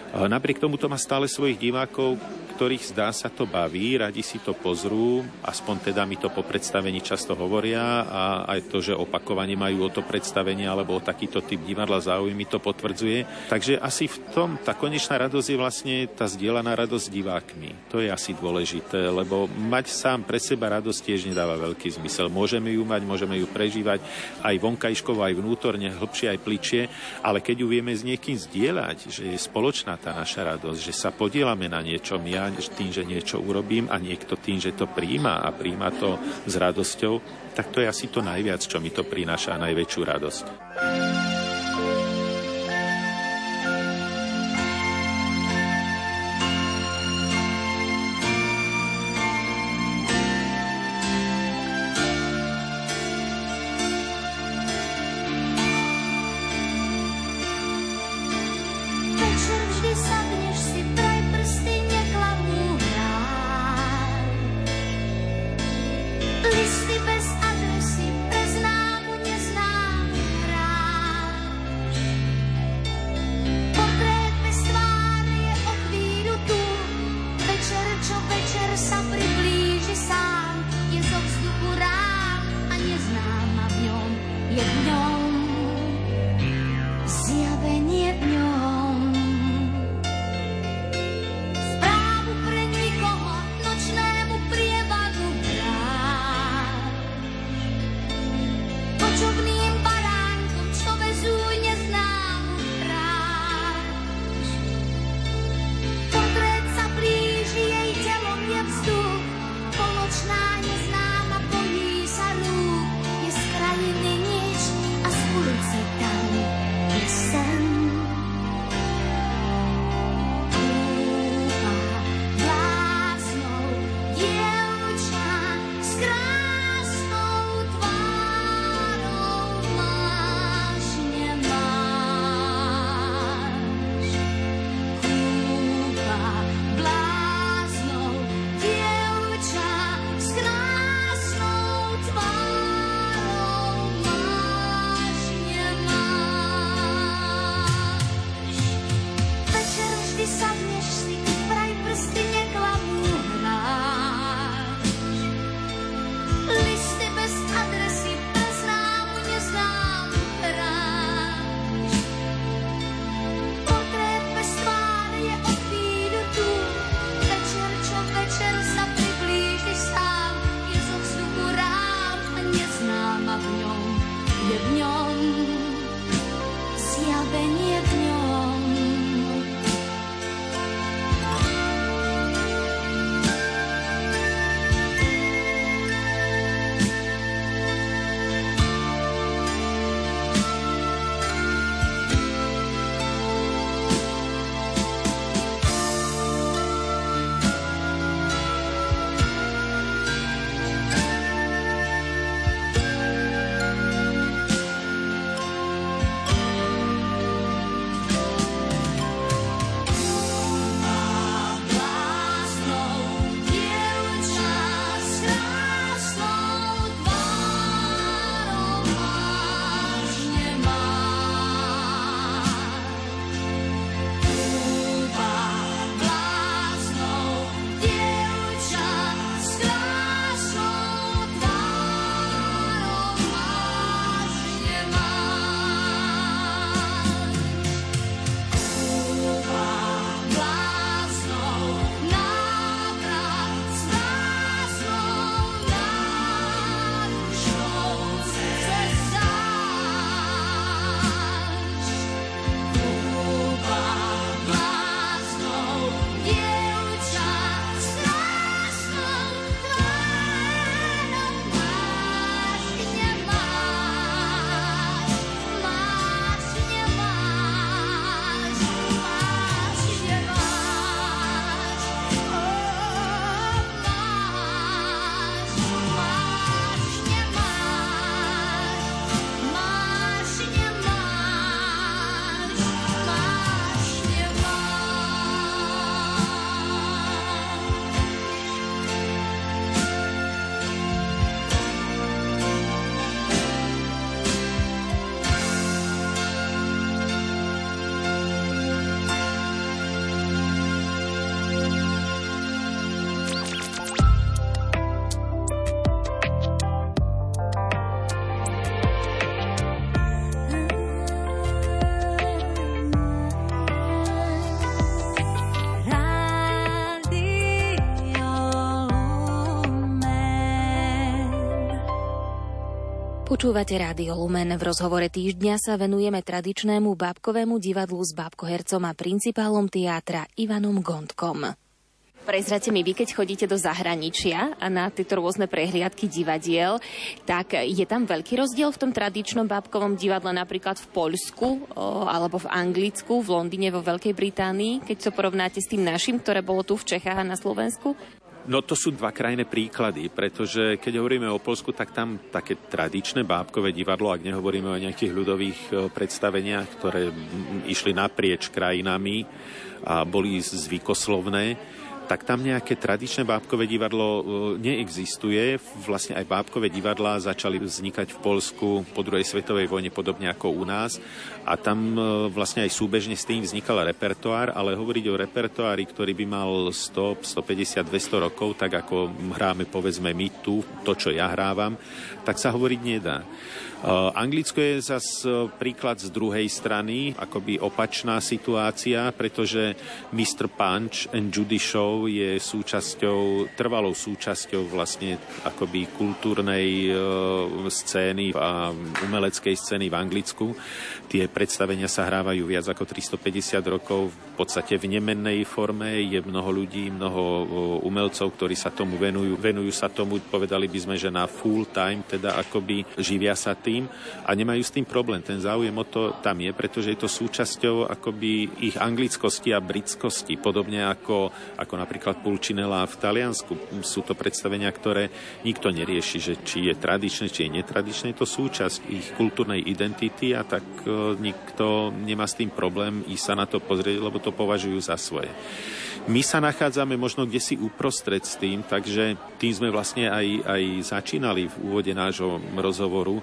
[SPEAKER 3] Napriek tomu to má stále svojich divákov, ktorých zdá sa to baví, radi si to pozrú, aspoň teda mi to po predstavení často hovoria a aj to, že opakovane majú o to predstavenie alebo o takýto typ divadla záujmy to potvrdzuje. Takže asi v tom tá konečná radosť je vlastne tá zdieľaná radosť s divákmi. To je asi dôležité, lebo mať sám pre seba radosť tiež nedáva veľký zmysel. Môžeme ju mať, môžeme ju prežívať aj vonkajškovo, aj vnútorne, hlbšie, aj pličie, ale keď ju vieme s niekým zdieľať, že je spoločná tá naša radosť, že sa podielame na niečom, ja tým, že niečo urobím a niekto tým, že to príjma a príjma to s radosťou, tak to je asi to najviac, čo mi to prináša najväčšiu radosť.
[SPEAKER 2] Počúvate Rádio Lumen. V rozhovore týždňa sa venujeme tradičnému bábkovému divadlu s bábkohercom a principálom teátra Ivanom Gondkom. Prezrate mi, vy keď chodíte do zahraničia a na tieto rôzne prehliadky divadiel, tak je tam veľký rozdiel v tom tradičnom bábkovom divadle napríklad v Poľsku alebo v Anglicku, v Londýne, vo Veľkej Británii, keď to porovnáte s tým našim, ktoré bolo tu v Čechách a na Slovensku?
[SPEAKER 3] No to sú dva krajné príklady, pretože keď hovoríme o Polsku, tak tam také tradičné bábkové divadlo, ak nehovoríme o nejakých ľudových e, predstaveniach, ktoré išli naprieč krajinami a boli zvykoslovné, tak tam nejaké tradičné bábkové divadlo e, neexistuje. Vlastne aj bábkové divadlá začali vznikať v Polsku po druhej svetovej vojne, podobne ako u nás. A tam e, vlastne aj súbežne s tým vznikal repertoár, ale hovoriť o repertoári, ktorý by mal 100, 150, 200 rokov, tak ako hráme povedzme my tu, to, čo ja hrávam, tak sa hovoriť nedá. Anglicko je zas príklad z druhej strany, akoby opačná situácia, pretože Mr. Punch and Judy Show je súčasťou, trvalou súčasťou vlastne akoby kultúrnej scény a umeleckej scény v Anglicku. Tie predstavenia sa hrávajú viac ako 350 rokov v podstate v nemennej forme. Je mnoho ľudí, mnoho umelcov, ktorí sa tomu venujú. Venujú sa tomu, povedali by sme, že na full time, teda akoby živia sa tým a nemajú s tým problém. Ten záujem o to tam je, pretože je to súčasťou akoby ich anglickosti a britskosti. Podobne ako, ako napríklad Pulcinella v Taliansku. Sú to predstavenia, ktoré nikto nerieši, že či je tradičné, či je netradičné. Je to súčasť ich kultúrnej identity a tak nikto nemá s tým problém ísť sa na to pozrieť, lebo to považujú za svoje. My sa nachádzame možno kde si uprostred s tým, takže tým sme vlastne aj, aj začínali v úvode nášho rozhovoru,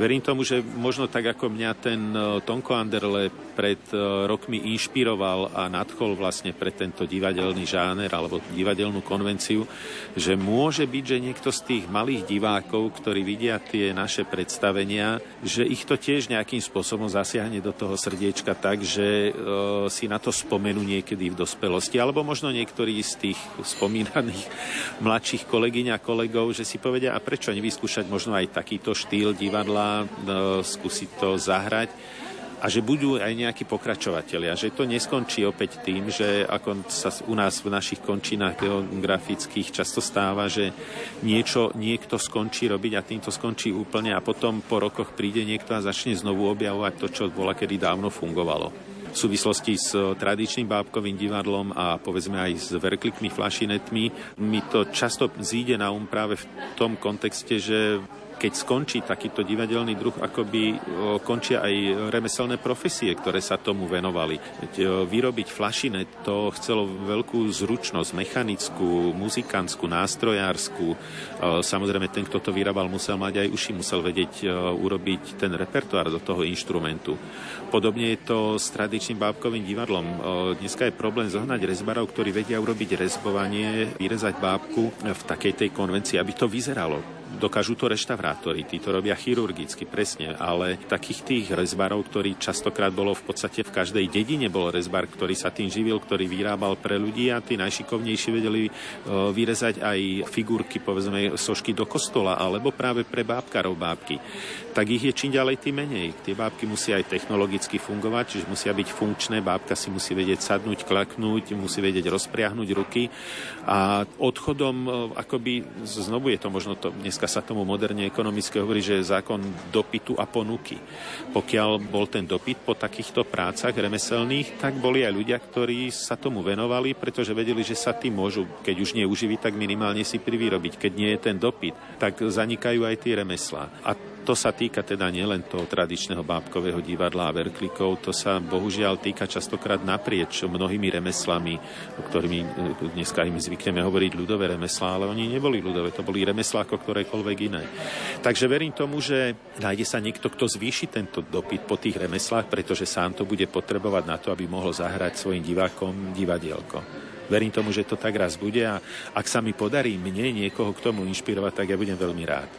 [SPEAKER 3] Verím tomu, že možno tak ako mňa ten e, Tonko Anderle pred e, rokmi inšpiroval a nadchol vlastne pre tento divadelný žáner alebo divadelnú konvenciu, že môže byť, že niekto z tých malých divákov, ktorí vidia tie naše predstavenia, že ich to tiež nejakým spôsobom zasiahne do toho srdiečka tak, že e, si na to spomenú niekedy v dospelosti, alebo možno niektorí z tých spomínaných mladších kolegyň a kolegov, že si povedia, a prečo nevyskúšať možno aj takýto štýl divadla no, skúsiť to zahrať a že budú aj nejakí pokračovateľia, že to neskončí opäť tým, že ako sa u nás v našich končinách geografických často stáva, že niečo niekto skončí robiť a týmto skončí úplne a potom po rokoch príde niekto a začne znovu objavovať to, čo bola kedy dávno fungovalo v súvislosti s tradičným bábkovým divadlom a povedzme aj s verklikmi, flašinetmi. Mi to často zíde na um práve v tom kontexte, že keď skončí takýto divadelný druh, akoby končia aj remeselné profesie, ktoré sa tomu venovali. Vyrobiť flašine to chcelo veľkú zručnosť, mechanickú, muzikantskú, nástrojárskú. Samozrejme, ten, kto to vyrábal, musel mať aj uši, musel vedieť urobiť ten repertoár do toho inštrumentu. Podobne je to s tradičným bábkovým divadlom. Dneska je problém zohnať rezbarov, ktorí vedia urobiť rezbovanie, vyrezať bábku v takej tej konvencii, aby to vyzeralo dokážu to reštaurátori, tí to robia chirurgicky, presne, ale takých tých rezbarov, ktorí častokrát bolo v podstate v každej dedine bol rezbar, ktorý sa tým živil, ktorý vyrábal pre ľudí a tí najšikovnejší vedeli e, vyrezať aj figurky, povedzme, sošky do kostola, alebo práve pre bábkarov bábky. Tak ich je čím ďalej, tým menej. Tie bábky musia aj technologicky fungovať, čiže musia byť funkčné, bábka si musí vedieť sadnúť, klaknúť, musí vedieť rozpriahnuť ruky a odchodom, e, akoby, znovu je to možno to, dneska sa tomu moderne ekonomicky hovorí, že je zákon dopytu a ponuky. Pokiaľ bol ten dopyt po takýchto prácach remeselných, tak boli aj ľudia, ktorí sa tomu venovali, pretože vedeli, že sa tým môžu, keď už nie uživiť, tak minimálne si privyrobiť. Keď nie je ten dopyt, tak zanikajú aj tie remeslá. A to sa týka teda nielen toho tradičného bábkového divadla a verklikov, to sa bohužiaľ týka častokrát naprieč mnohými remeslami, o ktorými e, dneska im zvykneme hovoriť ľudové remeslá, ale oni neboli ľudové, to boli remeslá ako ktorékoľvek iné. Takže verím tomu, že nájde sa niekto, kto zvýši tento dopyt po tých remeslách, pretože sám to bude potrebovať na to, aby mohol zahrať svojim divákom divadielko. Verím tomu, že to tak raz bude a ak sa mi podarí mne niekoho k tomu inšpirovať, tak ja budem veľmi rád.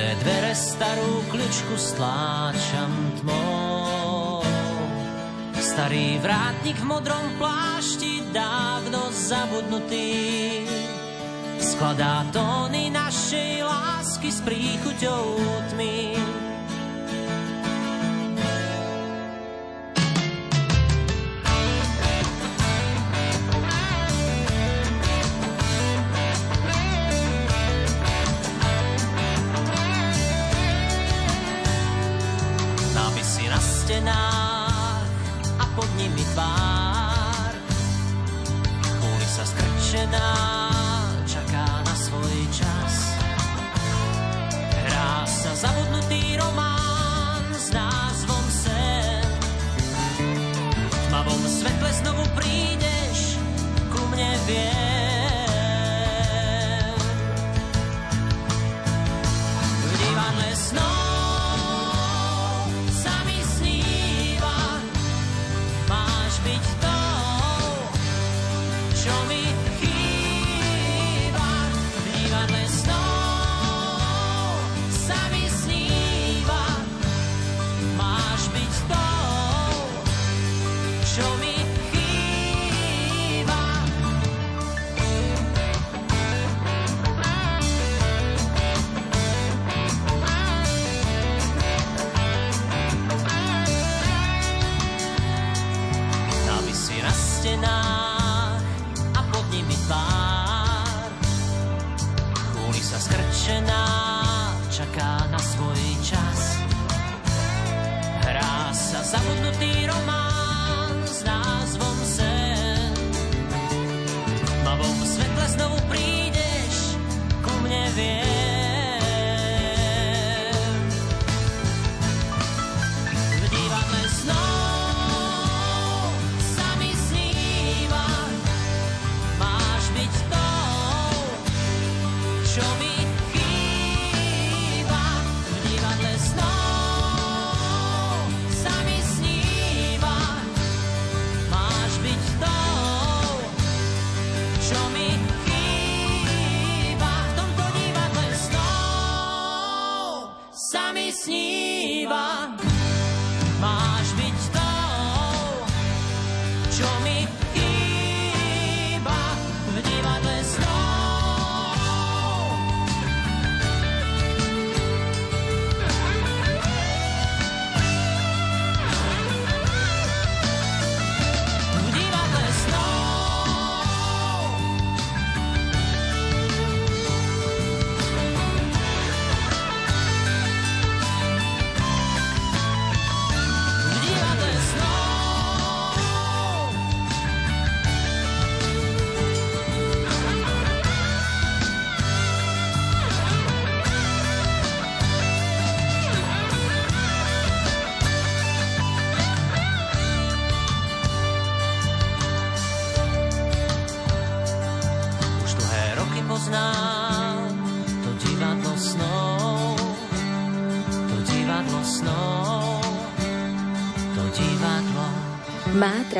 [SPEAKER 6] Ubité dvere starú kľučku stláčam tmou. Starý vrátnik v modrom plášti dávno zabudnutý skladá tóny našej lásky s príchuťou tmy.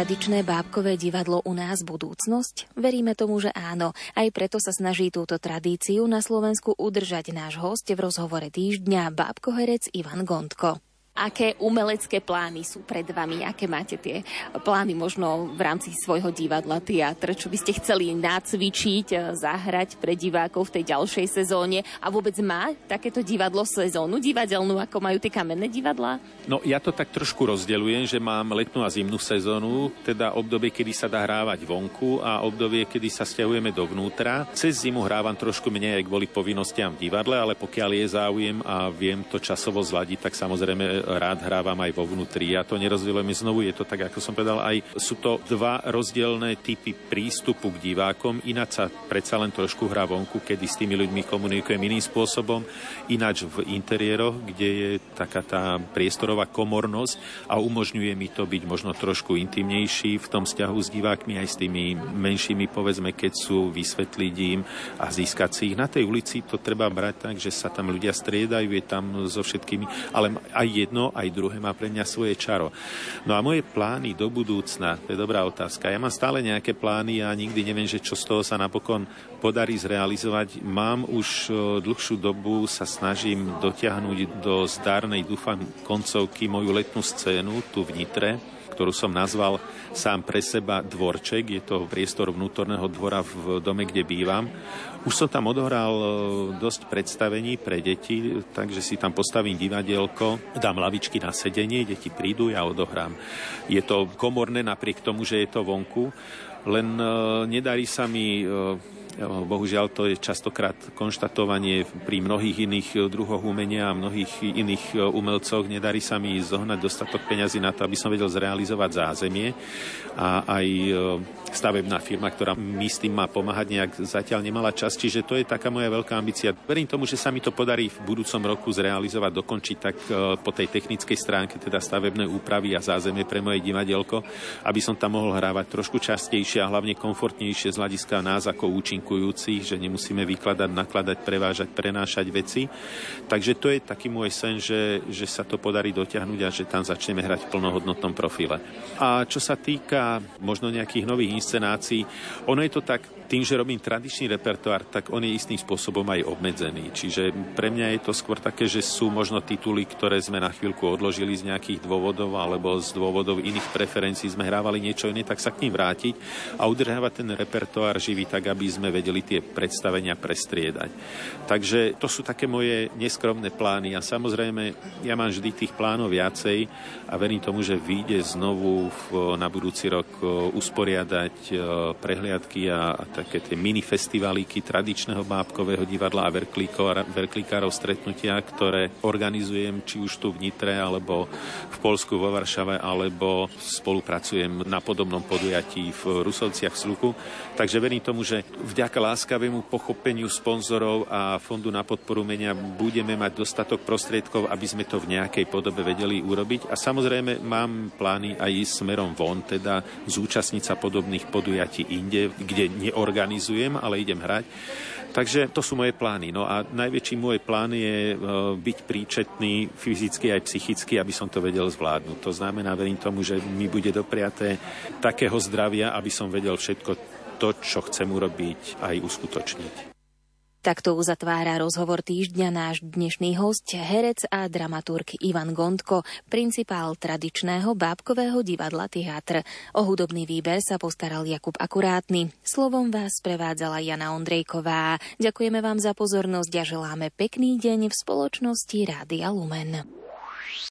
[SPEAKER 2] Tradičné bábkové divadlo u nás budúcnosť? Veríme tomu, že áno. Aj preto sa snaží túto tradíciu na Slovensku udržať náš host v rozhovore týždňa bábkoherec Ivan Gondko aké umelecké plány sú pred vami, aké máte tie plány možno v rámci svojho divadla, teatr, čo by ste chceli nacvičiť, eh, zahrať pre divákov v tej ďalšej sezóne a vôbec má takéto divadlo sezónu divadelnú, ako majú tie kamenné divadlá?
[SPEAKER 3] No ja to tak trošku rozdeľujem, že mám letnú a zimnú sezónu, teda obdobie, kedy sa dá hrávať vonku a obdobie, kedy sa stiahujeme dovnútra. Cez zimu hrávam trošku menej kvôli povinnostiam v divadle, ale pokiaľ je záujem a viem to časovo zladiť, tak samozrejme rád hrávam aj vo vnútri. Ja to nerozdeľujem znovu, je to tak, ako som povedal, aj sú to dva rozdielne typy prístupu k divákom. Ináč sa predsa len trošku hrá vonku, kedy s tými ľuďmi komunikujem iným spôsobom, ináč v interiéroch, kde je taká tá priestorová komornosť a umožňuje mi to byť možno trošku intimnejší v tom vzťahu s divákmi aj s tými menšími, povedzme, keď sú vysvetliť im a získať si ich. Na tej ulici to treba brať tak, že sa tam ľudia striedajú, je tam so všetkými, ale aj je jedno, aj druhé má pre mňa svoje čaro. No a moje plány do budúcna, to je dobrá otázka. Ja mám stále nejaké plány a nikdy neviem, že čo z toho sa napokon podarí zrealizovať. Mám už dlhšiu dobu, sa snažím dotiahnuť do zdárnej, dúfam, koncovky moju letnú scénu tu v Nitre, ktorú som nazval sám pre seba dvorček. Je to priestor vnútorného dvora v dome, kde bývam. Už som tam odohral e, dosť predstavení pre deti, takže si tam postavím divadielko, dám lavičky na sedenie, deti prídu, ja odohrám. Je to komorné napriek tomu, že je to vonku, len e, nedarí sa mi e, Bohužiaľ to je častokrát konštatovanie pri mnohých iných druhoch umenia a mnohých iných umelcoch. Nedarí sa mi zohnať dostatok peňazí na to, aby som vedel zrealizovať zázemie a aj stavebná firma, ktorá mi s tým má pomáhať, nejak zatiaľ nemala čas. Čiže to je taká moja veľká ambícia. Verím tomu, že sa mi to podarí v budúcom roku zrealizovať, dokončiť tak e, po tej technickej stránke, teda stavebnej úpravy a zázemie pre moje divadelko, aby som tam mohol hrávať trošku častejšie a hlavne komfortnejšie z hľadiska nás ako účinkujúcich, že nemusíme vykladať, nakladať, prevážať, prenášať veci. Takže to je taký môj sen, že, že sa to podarí dotiahnuť a že tam začneme hrať v plnohodnotnom profile. A čo sa týka možno nejakých nových inscenácií. Ono je to tak, tým, že robím tradičný repertoár, tak on je istým spôsobom aj obmedzený. Čiže pre mňa je to skôr také, že sú možno tituly, ktoré sme na chvíľku odložili z nejakých dôvodov alebo z dôvodov iných preferencií sme hrávali niečo iné, tak sa k ním vrátiť a udržiavať ten repertoár živý tak, aby sme vedeli tie predstavenia prestriedať. Takže to sú také moje neskromné plány a samozrejme ja mám vždy tých plánov viacej a verím tomu, že vyjde znovu v, na budúci rok usporiadať prehliadky a, a také tie mini festivalíky tradičného bábkového divadla a verklíkárov stretnutia, ktoré organizujem či už tu v Nitre, alebo v Polsku, vo Varšave, alebo spolupracujem na podobnom podujatí v Rusovciach v Sluku. Takže verím tomu, že vďaka láskavému pochopeniu sponzorov a Fondu na podporu menia budeme mať dostatok prostriedkov, aby sme to v nejakej podobe vedeli urobiť. A samozrejme mám plány aj ísť smerom von, teda zúčastniť sa podobných podujatí inde, kde neorganizujem organizujem, ale idem hrať. Takže to sú moje plány. No a najväčší môj plán je e, byť príčetný fyzicky aj psychicky, aby som to vedel zvládnuť. To znamená, verím tomu, že mi bude dopriaté takého zdravia, aby som vedel všetko to, čo chcem urobiť, aj uskutočniť.
[SPEAKER 2] Takto uzatvára rozhovor týždňa náš dnešný host, herec a dramaturg Ivan Gondko, principál tradičného bábkového divadla Teatr. O hudobný výber sa postaral Jakub Akurátny. Slovom vás prevádzala Jana Ondrejková. Ďakujeme vám za pozornosť a želáme pekný deň v spoločnosti Rádia Lumen.